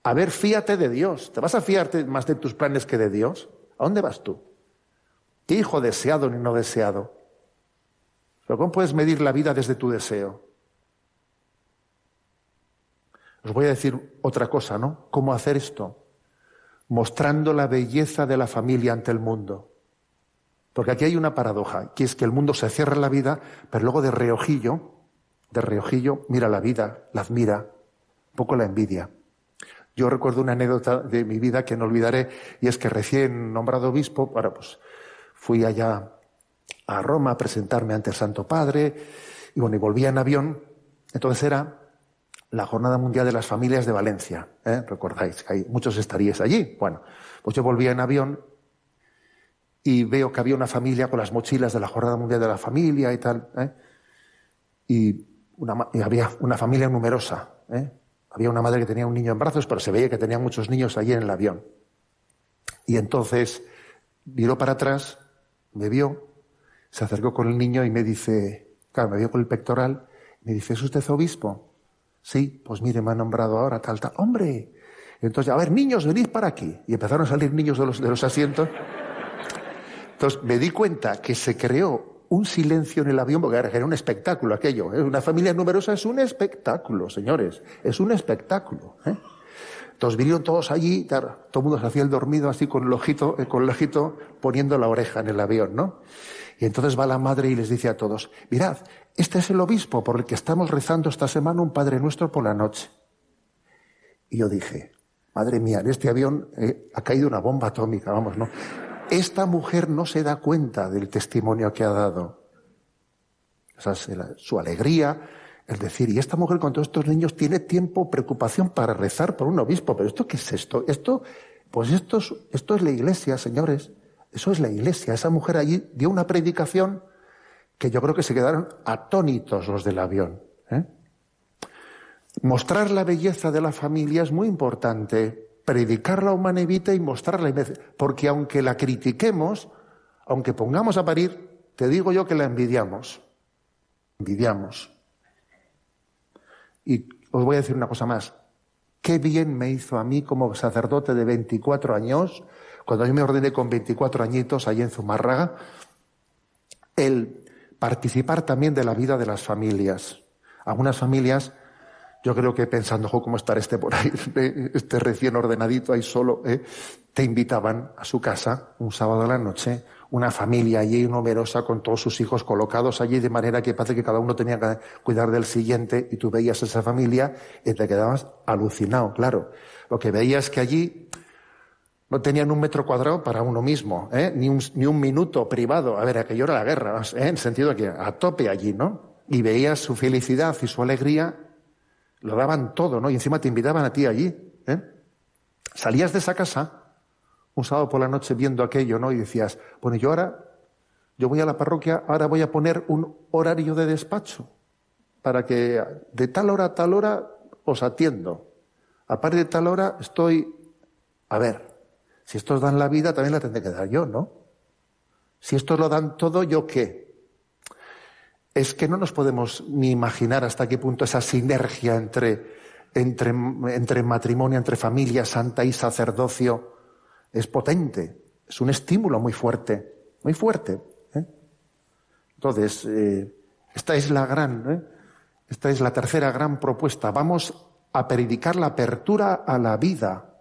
A ver, fíate de Dios. ¿Te vas a fiarte más de tus planes que de Dios? ¿A dónde vas tú? ¿Qué hijo deseado ni no deseado? ¿Pero cómo puedes medir la vida desde tu deseo? Os voy a decir otra cosa, ¿no? ¿Cómo hacer esto? Mostrando la belleza de la familia ante el mundo. Porque aquí hay una paradoja, que es que el mundo se cierra la vida, pero luego de reojillo, de reojillo, mira la vida, la admira, un poco la envidia. Yo recuerdo una anécdota de mi vida que no olvidaré, y es que recién nombrado obispo, bueno, pues fui allá a Roma a presentarme ante el Santo Padre, y bueno, y volvía en avión. Entonces era la Jornada Mundial de las Familias de Valencia. ¿eh? Recordáis, hay, muchos estaríais allí. Bueno, pues yo volvía en avión y veo que había una familia con las mochilas de la Jornada Mundial de la Familia y tal. ¿eh? Y, había una familia numerosa. ¿eh? Había una madre que tenía un niño en brazos, pero se veía que tenía muchos niños allí en el avión. Y entonces miró para atrás, me vio, se acercó con el niño y me dice, claro, me vio con el pectoral, me dice, ¿es usted obispo? Sí, pues mire, me ha nombrado ahora tal, tal. ¡Hombre! entonces, a ver, niños, venid para aquí. Y empezaron a salir niños de los, de los asientos. Entonces me di cuenta que se creó un silencio en el avión, porque era un espectáculo aquello. ¿eh? Una familia numerosa es un espectáculo, señores, es un espectáculo. ¿eh? Entonces vinieron todos allí, todo el mundo se hacía el dormido así con el ojito, eh, con el ojito poniendo la oreja en el avión, ¿no? Y entonces va la madre y les dice a todos, mirad, este es el obispo por el que estamos rezando esta semana un Padre Nuestro por la noche. Y yo dije, madre mía, en este avión ha caído una bomba atómica, vamos, ¿no? Esta mujer no se da cuenta del testimonio que ha dado. Esa es su alegría, el decir, y esta mujer con todos estos niños tiene tiempo, preocupación para rezar por un obispo. Pero esto qué es esto? Esto, pues esto es, esto es la iglesia, señores. Eso es la iglesia. Esa mujer allí dio una predicación que yo creo que se quedaron atónitos los del avión. ¿eh? Mostrar la belleza de la familia es muy importante predicar la humanevita y mostrarla. Porque aunque la critiquemos, aunque pongamos a parir, te digo yo que la envidiamos. Envidiamos. Y os voy a decir una cosa más. Qué bien me hizo a mí como sacerdote de 24 años, cuando yo me ordené con 24 añitos allí en Zumárraga, el participar también de la vida de las familias. Algunas familias, yo creo que pensando, cómo estar este por ahí, este recién ordenadito ahí solo, ¿eh? te invitaban a su casa un sábado a la noche, una familia allí numerosa con todos sus hijos colocados allí de manera que parece que cada uno tenía que cuidar del siguiente y tú veías esa familia y te quedabas alucinado, claro. Lo que veías que allí no tenían un metro cuadrado para uno mismo, ¿eh? ni, un, ni, un, minuto privado. A ver, aquello era la guerra, ¿eh? en sentido que a tope allí, ¿no? Y veías su felicidad y su alegría, lo daban todo, ¿no? Y encima te invitaban a ti allí. ¿eh? Salías de esa casa un sábado por la noche viendo aquello, ¿no? Y decías, bueno, yo ahora, yo voy a la parroquia, ahora voy a poner un horario de despacho para que de tal hora a tal hora os atiendo. A partir de tal hora estoy, a ver, si estos dan la vida, también la tendré que dar yo, ¿no? Si estos lo dan todo, ¿yo qué? Es que no nos podemos ni imaginar hasta qué punto esa sinergia entre, entre, matrimonio, entre familia santa y sacerdocio es potente. Es un estímulo muy fuerte, muy fuerte. ¿eh? Entonces, eh, esta es la gran, ¿eh? esta es la tercera gran propuesta. Vamos a predicar la apertura a la vida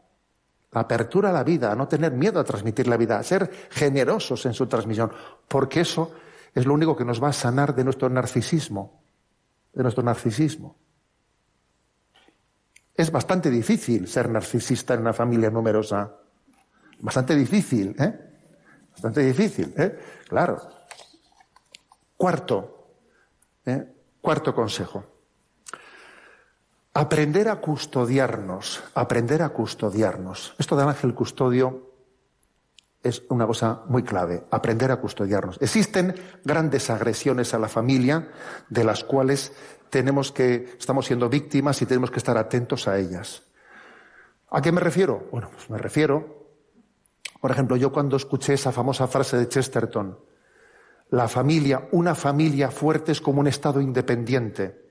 la apertura a la vida, a no tener miedo a transmitir la vida, a ser generosos en su transmisión, porque eso es lo único que nos va a sanar de nuestro narcisismo, de nuestro narcisismo. Es bastante difícil ser narcisista en una familia numerosa. Bastante difícil, ¿eh? Bastante difícil, ¿eh? Claro. Cuarto, ¿eh? cuarto consejo. Aprender a custodiarnos, aprender a custodiarnos. Esto del ángel custodio es una cosa muy clave, aprender a custodiarnos. Existen grandes agresiones a la familia de las cuales tenemos que, estamos siendo víctimas y tenemos que estar atentos a ellas. ¿A qué me refiero? Bueno, pues me refiero, por ejemplo, yo cuando escuché esa famosa frase de Chesterton, la familia, una familia fuerte es como un Estado independiente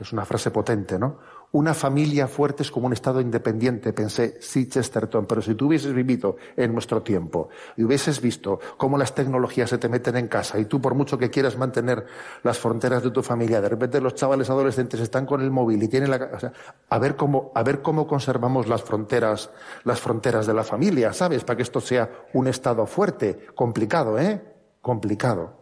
es una frase potente, ¿no? Una familia fuerte es como un Estado independiente, pensé, sí, Chesterton, pero si tú hubieses vivido en nuestro tiempo y hubieses visto cómo las tecnologías se te meten en casa y tú por mucho que quieras mantener las fronteras de tu familia, de repente los chavales adolescentes están con el móvil y tienen la... O a, ver cómo, a ver cómo conservamos las fronteras, las fronteras de la familia, ¿sabes? Para que esto sea un Estado fuerte, complicado, ¿eh? Complicado.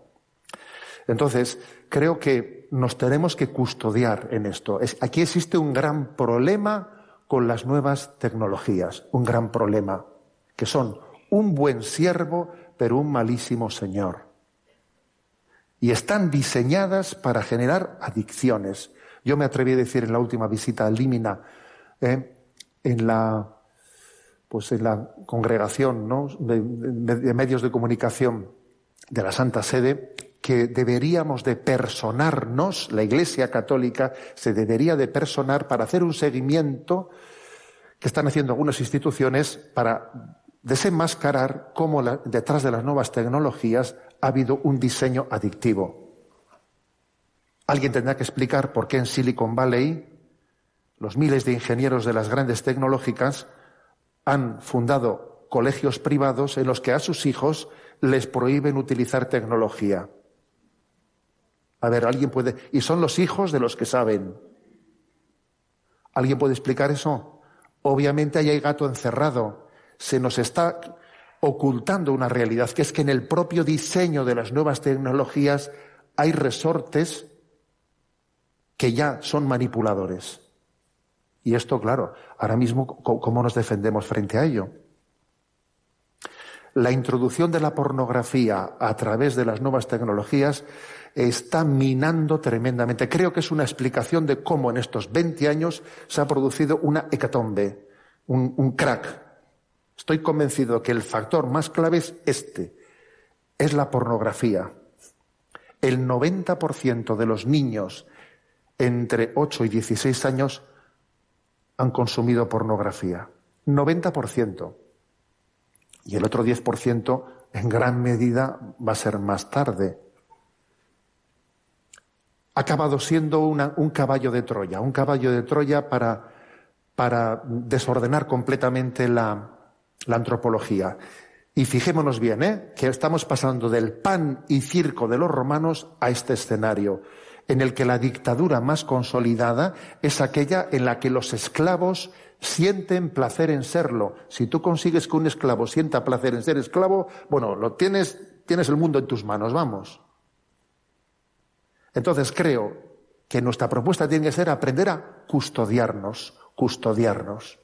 Entonces, creo que nos tenemos que custodiar en esto. aquí existe un gran problema con las nuevas tecnologías, un gran problema, que son un buen siervo, pero un malísimo señor. Y están diseñadas para generar adicciones. Yo me atreví a decir en la última visita a Límina, eh, en la pues en la congregación de medios de comunicación de la Santa Sede, que deberíamos de personarnos, la Iglesia Católica se debería de personar para hacer un seguimiento que están haciendo algunas instituciones para desenmascarar cómo detrás de las nuevas tecnologías ha habido un diseño adictivo. Alguien tendrá que explicar por qué en Silicon Valley los miles de ingenieros de las grandes tecnológicas han fundado colegios privados en los que a sus hijos les prohíben utilizar tecnología. A ver, alguien puede. Y son los hijos de los que saben. ¿Alguien puede explicar eso? Obviamente ahí hay gato encerrado. Se nos está ocultando una realidad, que es que en el propio diseño de las nuevas tecnologías hay resortes que ya son manipuladores. Y esto, claro, ahora mismo, ¿cómo nos defendemos frente a ello? La introducción de la pornografía a través de las nuevas tecnologías está minando tremendamente. Creo que es una explicación de cómo en estos 20 años se ha producido una hecatombe, un, crack. Estoy convencido que el factor más clave es este, es la pornografía. El 90% de los niños entre 8 y 16 años han consumido pornografía. 90%. Y el otro 10% en gran medida va a ser más tarde acabado siendo un caballo de Troya, un caballo de Troya para, desordenar completamente la, antropología. Y fijémonos bien, ¿eh? que estamos pasando del pan y circo de los romanos a este escenario, en el que la dictadura más consolidada es aquella en la que los esclavos sienten placer en serlo. Si tú consigues que un esclavo sienta placer en ser esclavo, bueno, lo tienes, tienes el mundo en tus manos, vamos. Entonces creo que nuestra propuesta tiene que ser aprender a custodiarnos, custodiarnos.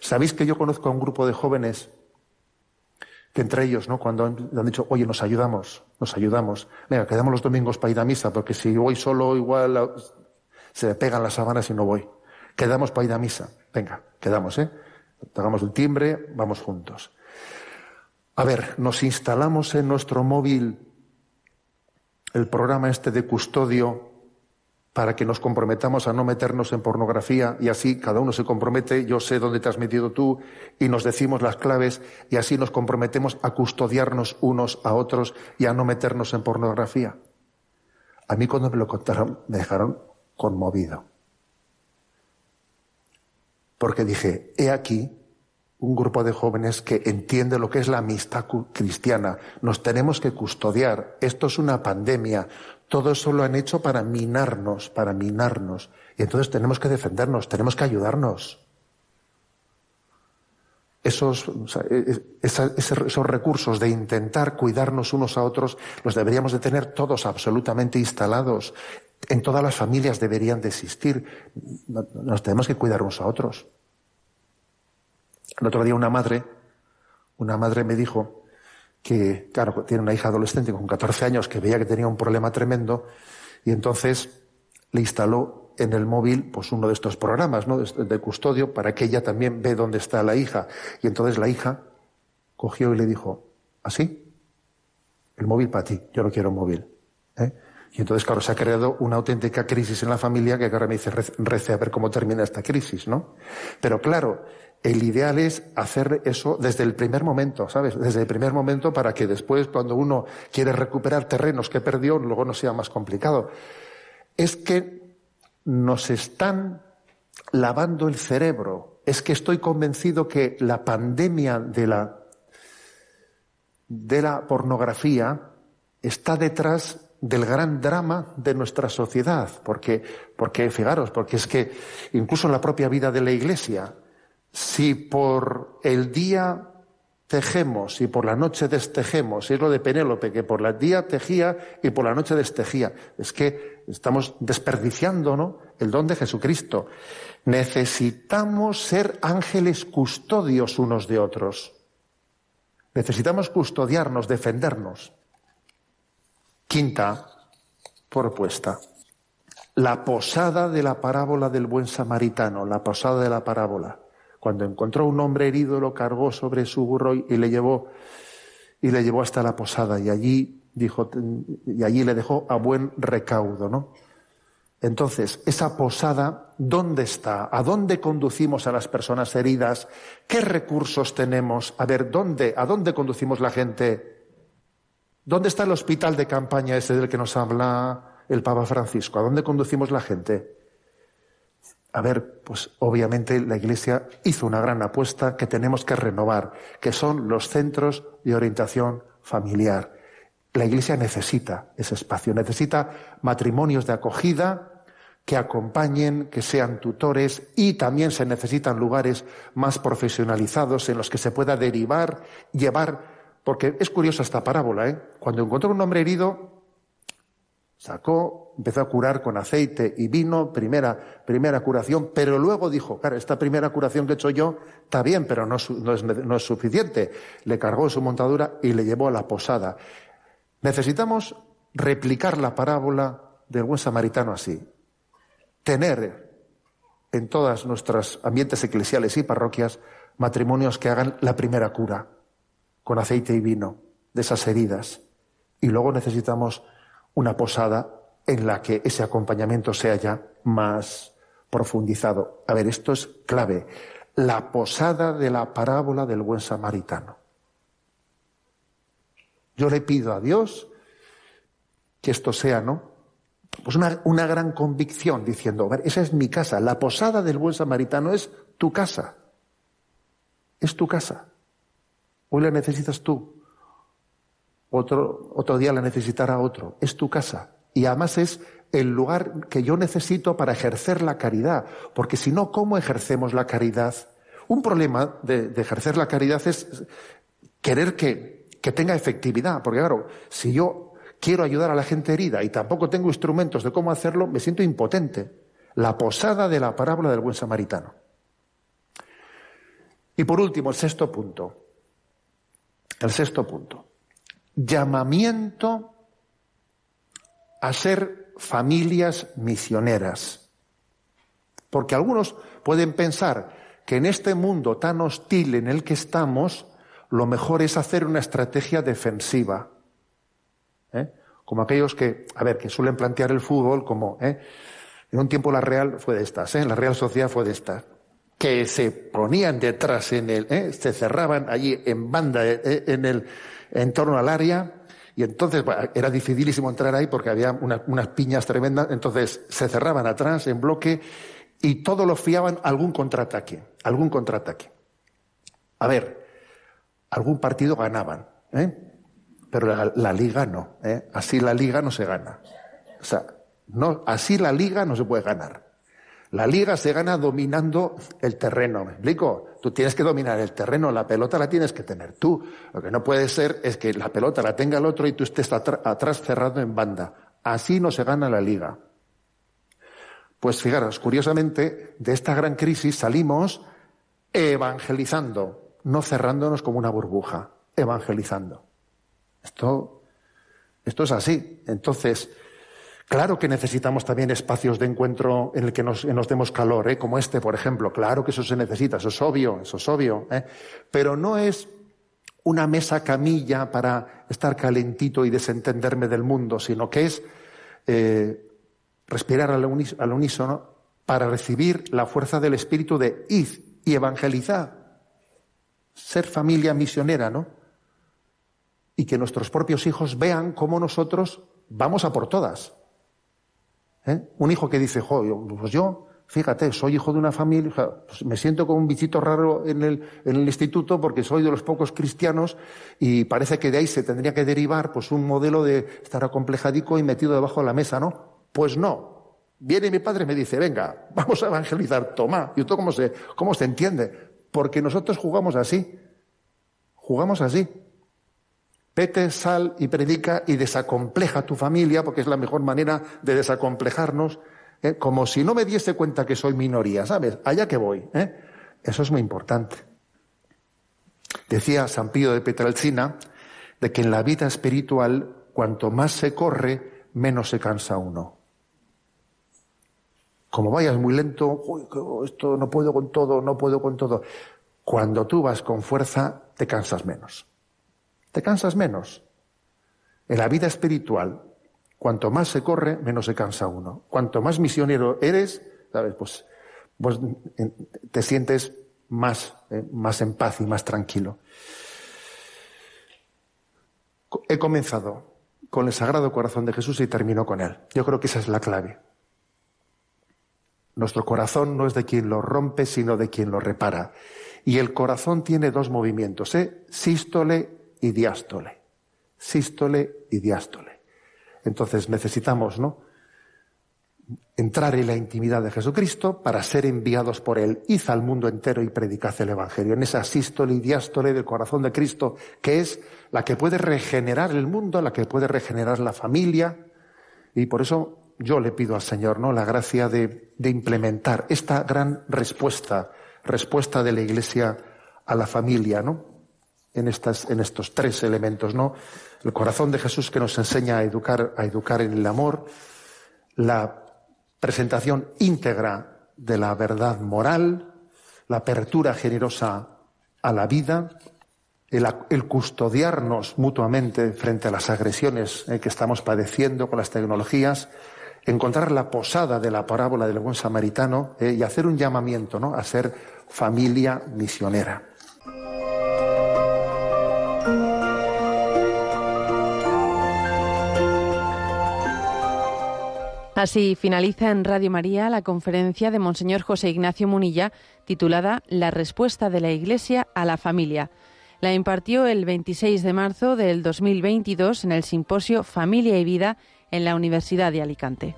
¿Sabéis que yo conozco a un grupo de jóvenes que entre ellos, ¿no? Cuando han, dicho, oye, nos ayudamos, nos ayudamos. Venga, quedamos los domingos para ir a misa, porque si voy solo igual se me pegan las sábanas y no voy. Quedamos para ir a misa. Venga, quedamos, ¿eh? Hagamos el timbre, vamos juntos. A ver, nos instalamos en nuestro móvil el programa este de custodio para que nos comprometamos a no meternos en pornografía y así cada uno se compromete, yo sé dónde te has metido tú y nos decimos las claves y así nos comprometemos a custodiarnos unos a otros y a no meternos en pornografía. A mí cuando me lo contaron me dejaron conmovido. Porque dije, he aquí un grupo de jóvenes que entiende lo que es la amistad cristiana. Nos tenemos que custodiar. Esto es una pandemia. Todo eso lo han hecho para minarnos, para minarnos. Y entonces tenemos que defendernos, tenemos que ayudarnos. Esos, e, e, esos, recursos de intentar cuidarnos unos a otros los deberíamos de tener todos absolutamente instalados. En todas las familias deberían de existir. Nos tenemos que cuidar unos a otros. El otro día una madre, una madre me dijo que, claro, tiene una hija adolescente con 14 años que veía que tenía un problema tremendo y entonces le instaló en el móvil pues uno de estos programas ¿no? de, custodio para que ella también ve dónde está la hija. Y entonces la hija cogió y le dijo, ¿así? El móvil para ti, yo no quiero un móvil. ¿eh? Y entonces, claro, se ha creado una auténtica crisis en la familia que ahora me dice, rece a ver cómo termina esta crisis, ¿no? Pero claro, el ideal es hacer eso desde el primer momento, ¿sabes? Desde el primer momento para que después, cuando uno quiere recuperar terrenos que perdió, luego no sea más complicado. Es que nos están lavando el cerebro. Es que estoy convencido que la pandemia de la, de la pornografía está detrás del gran drama de nuestra sociedad. Porque, porque, fijaros, porque es que incluso la propia vida de la Iglesia, si por el día tejemos y por la noche destejemos, es lo de Penélope, que por el día tejía y por la noche destejía. Es que estamos desperdiciando ¿no? el don de Jesucristo. Necesitamos ser ángeles custodios unos de otros. Necesitamos custodiarnos, defendernos. Quinta propuesta. La posada de la parábola del buen samaritano, la posada de la parábola. Cuando encontró un hombre herido, lo cargó sobre su burro y le llevó, y le llevó hasta la posada. Y allí dijo, y allí le dejó a buen recaudo, ¿no? Entonces, esa posada, ¿dónde está? ¿A dónde conducimos a las personas heridas? ¿Qué recursos tenemos? A ver, ¿dónde? ¿A dónde conducimos la gente? ¿Dónde está el hospital de campaña ese del que nos habla el Papa Francisco? ¿A dónde conducimos la gente? A ver, pues obviamente la Iglesia hizo una gran apuesta que tenemos que renovar, que son los centros de orientación familiar. La Iglesia necesita ese espacio, necesita matrimonios de acogida que acompañen, que sean tutores y también se necesitan lugares más profesionalizados en los que se pueda derivar, llevar, porque es curiosa esta parábola, ¿eh? Cuando encontró un hombre herido, Sacó, empezó a curar con aceite y vino, primera, primera curación, pero luego dijo, claro, esta primera curación que he hecho yo está bien, pero no, es, no es suficiente. Le cargó su montadura y le llevó a la posada. Necesitamos replicar la parábola del buen samaritano así. Tener en todas nuestros ambientes eclesiales y parroquias matrimonios que hagan la primera cura con aceite y vino de esas heridas. Y luego necesitamos una posada en la que ese acompañamiento sea ya más profundizado. A ver, esto es clave. La posada de la parábola del buen samaritano. Yo le pido a Dios que esto sea, ¿no? Pues una, una gran convicción diciendo, esa es mi casa. La posada del buen samaritano es tu casa. Es tu casa. Hoy la necesitas tú. Otro, otro día la necesitará otro. Es tu casa. Y además es el lugar que yo necesito para ejercer la caridad. Porque si no, ¿cómo ejercemos la caridad? Un problema de, ejercer la caridad es querer que, que tenga efectividad. Porque claro, si yo quiero ayudar a la gente herida y tampoco tengo instrumentos de cómo hacerlo, me siento impotente. La posada de la parábola del buen samaritano. Y por último, el sexto punto. El sexto punto. Llamamiento a ser familias misioneras. Porque algunos pueden pensar que en este mundo tan hostil en el que estamos, lo mejor es hacer una estrategia defensiva. ¿eh? Como aquellos que, a ver, que suelen plantear el fútbol como, ¿eh? en un tiempo la Real fue de estas, ¿eh? la Real Sociedad fue de estas, que se ponían detrás en el, se cerraban allí en banda en el, en torno al área, y entonces era dificilísimo entrar ahí porque había unas piñas tremendas, entonces se cerraban atrás en bloque y todo lo fiaban algún contraataque, algún contraataque. A ver, algún partido ganaban, ¿eh? pero la, liga no, ¿eh? así la liga no se gana. O sea, no, así la liga no se puede ganar. La liga se gana dominando el terreno, ¿me explico? Tú tienes que dominar el terreno, la pelota la tienes que tener tú. Lo que no puede ser es que la pelota la tenga el otro y tú estés atrás cerrado en banda. Así no se gana la liga. Pues fijaros, curiosamente, de esta gran crisis salimos evangelizando, no cerrándonos como una burbuja, evangelizando. Esto, esto es así. Entonces, Claro que necesitamos también espacios de encuentro en el que nos, demos calor, ¿eh? como este, por ejemplo. Claro que eso se necesita, eso es obvio, eso es obvio. ¿eh? Pero no es una mesa camilla para estar calentito y desentenderme del mundo, sino que es eh, respirar al, unísono para recibir la fuerza del Espíritu de id y evangelizar. Ser familia misionera, ¿no? Y que nuestros propios hijos vean cómo nosotros vamos a por todas. ¿Eh? Un hijo que dice, pues yo, fíjate, soy hijo de una familia, pues me siento como un bichito raro en el, en el, instituto porque soy de los pocos cristianos y parece que de ahí se tendría que derivar pues un modelo de estar acomplejadico y metido debajo de la mesa, ¿no? Pues no. Viene mi padre y me dice, venga, vamos a evangelizar, toma. ¿Y esto cómo se, cómo se entiende? Porque nosotros jugamos así. Jugamos así. Vete, sal y predica y desacompleja tu familia, porque es la mejor manera de desacomplejarnos, ¿eh? como si no me diese cuenta que soy minoría, ¿sabes? Allá que voy. ¿eh? Eso es muy importante. Decía San Pío de Petralcina de que en la vida espiritual, cuanto más se corre, menos se cansa uno. Como vayas muy lento, esto no puedo con todo, no puedo con todo. Cuando tú vas con fuerza, te cansas menos te cansas menos. En la vida espiritual, cuanto más se corre, menos se cansa uno. Cuanto más misionero eres. Pues, pues te sientes más, eh, más en paz y más tranquilo. He comenzado con el Sagrado Corazón de Jesús y termino con él. Yo creo que esa es la clave. Nuestro corazón no es de quien lo rompe, sino de quien lo repara. Y el corazón tiene dos movimientos, ¿eh? sístole y diástole. Sístole y diástole. Entonces necesitamos, ¿no? Entrar en la intimidad de Jesucristo para ser enviados por Él. Id al mundo entero y predicad el Evangelio. En esa sístole y diástole del corazón de Cristo, que es la que puede regenerar el mundo, la que puede regenerar la familia. Y por eso yo le pido al Señor, ¿no? La gracia de, de implementar esta gran respuesta, respuesta de la Iglesia a la familia, ¿no? En, estas, en estos tres elementos, ¿no? El corazón de Jesús que nos enseña a educar, a educar en el amor, la presentación íntegra de la verdad moral, la apertura generosa a la vida, el, custodiarnos mutuamente frente a las agresiones eh, que estamos padeciendo con las tecnologías, encontrar la posada de la parábola del buen samaritano eh, y hacer un llamamiento ¿no? a ser familia misionera. Así finaliza en Radio María la conferencia de Monseñor José Ignacio Munilla titulada La respuesta de la Iglesia a la familia. La impartió el 26 de marzo del 2022 en el simposio Familia y Vida en la Universidad de Alicante.